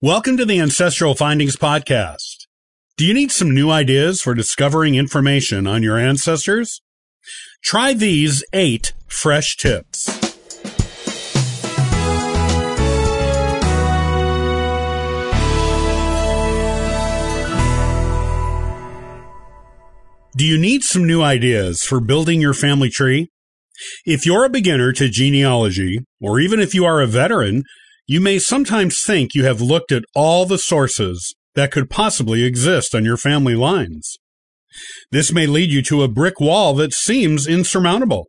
Welcome to the Ancestral Findings Podcast. Do you need some new ideas for discovering information on your ancestors? Try these eight fresh tips. Do you need some new ideas for building your family tree? If you're a beginner to genealogy, or even if you are a veteran, you may sometimes think you have looked at all the sources that could possibly exist on your family lines. This may lead you to a brick wall that seems insurmountable.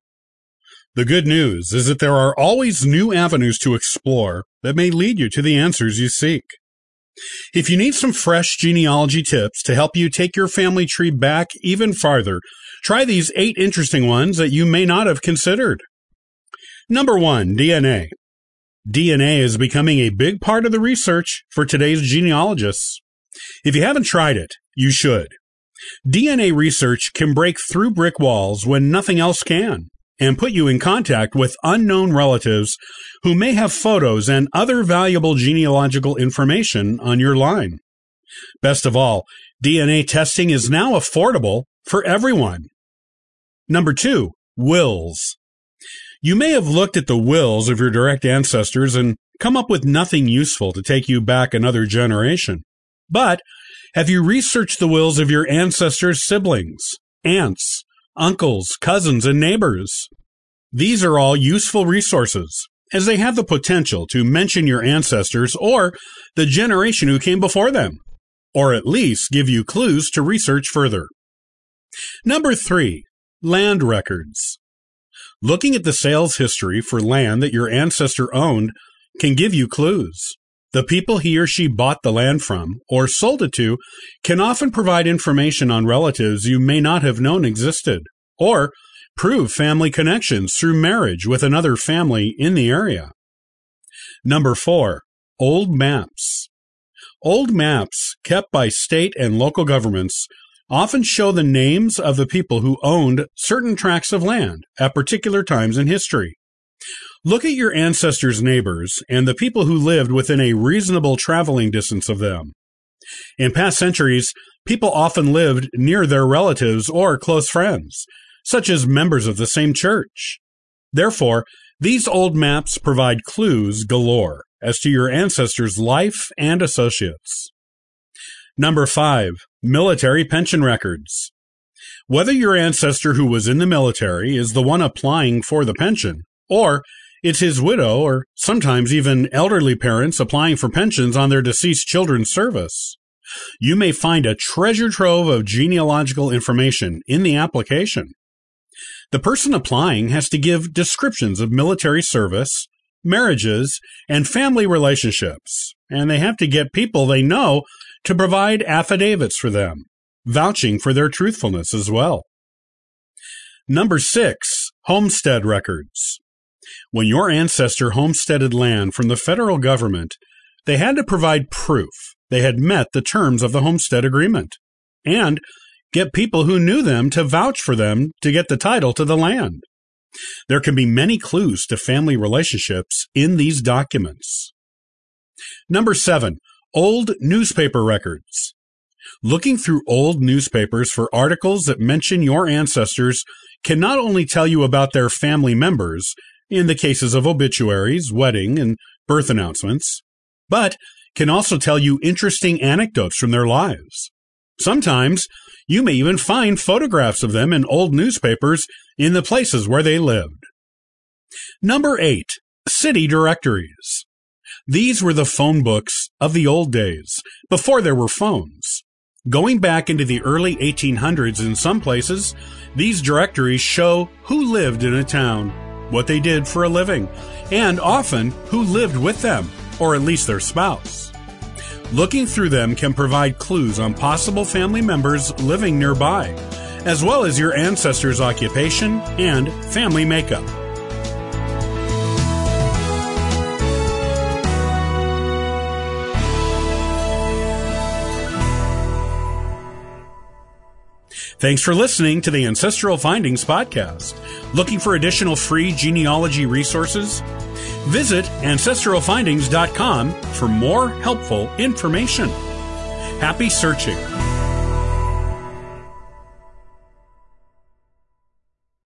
The good news is that there are always new avenues to explore that may lead you to the answers you seek. If you need some fresh genealogy tips to help you take your family tree back even farther, try these eight interesting ones that you may not have considered. Number one, DNA. DNA is becoming a big part of the research for today's genealogists. If you haven't tried it, you should. DNA research can break through brick walls when nothing else can and put you in contact with unknown relatives who may have photos and other valuable genealogical information on your line. Best of all, DNA testing is now affordable for everyone. Number two, wills. You may have looked at the wills of your direct ancestors and come up with nothing useful to take you back another generation. But have you researched the wills of your ancestors' siblings, aunts, uncles, cousins, and neighbors? These are all useful resources, as they have the potential to mention your ancestors or the generation who came before them, or at least give you clues to research further. Number three, land records. Looking at the sales history for land that your ancestor owned can give you clues. The people he or she bought the land from or sold it to can often provide information on relatives you may not have known existed, or prove family connections through marriage with another family in the area. Number four, old maps. Old maps kept by state and local governments often show the names of the people who owned certain tracts of land at particular times in history. Look at your ancestors' neighbors and the people who lived within a reasonable traveling distance of them. In past centuries, people often lived near their relatives or close friends, such as members of the same church. Therefore, these old maps provide clues galore as to your ancestors' life and associates. Number five, military pension records. Whether your ancestor who was in the military is the one applying for the pension, or it's his widow or sometimes even elderly parents applying for pensions on their deceased children's service, you may find a treasure trove of genealogical information in the application. The person applying has to give descriptions of military service, marriages, and family relationships, and they have to get people they know to provide affidavits for them, vouching for their truthfulness as well. Number six, homestead records. When your ancestor homesteaded land from the federal government, they had to provide proof they had met the terms of the homestead agreement and get people who knew them to vouch for them to get the title to the land. There can be many clues to family relationships in these documents. Number seven, Old newspaper records. Looking through old newspapers for articles that mention your ancestors can not only tell you about their family members, in the cases of obituaries, wedding, and birth announcements, but can also tell you interesting anecdotes from their lives. Sometimes you may even find photographs of them in old newspapers in the places where they lived. Number eight, city directories. These were the phone books of the old days, before there were phones. Going back into the early 1800s in some places, these directories show who lived in a town, what they did for a living, and often who lived with them, or at least their spouse. Looking through them can provide clues on possible family members living nearby, as well as your ancestors' occupation and family makeup. Thanks for listening to the Ancestral Findings Podcast. Looking for additional free genealogy resources? Visit ancestralfindings.com for more helpful information. Happy searching!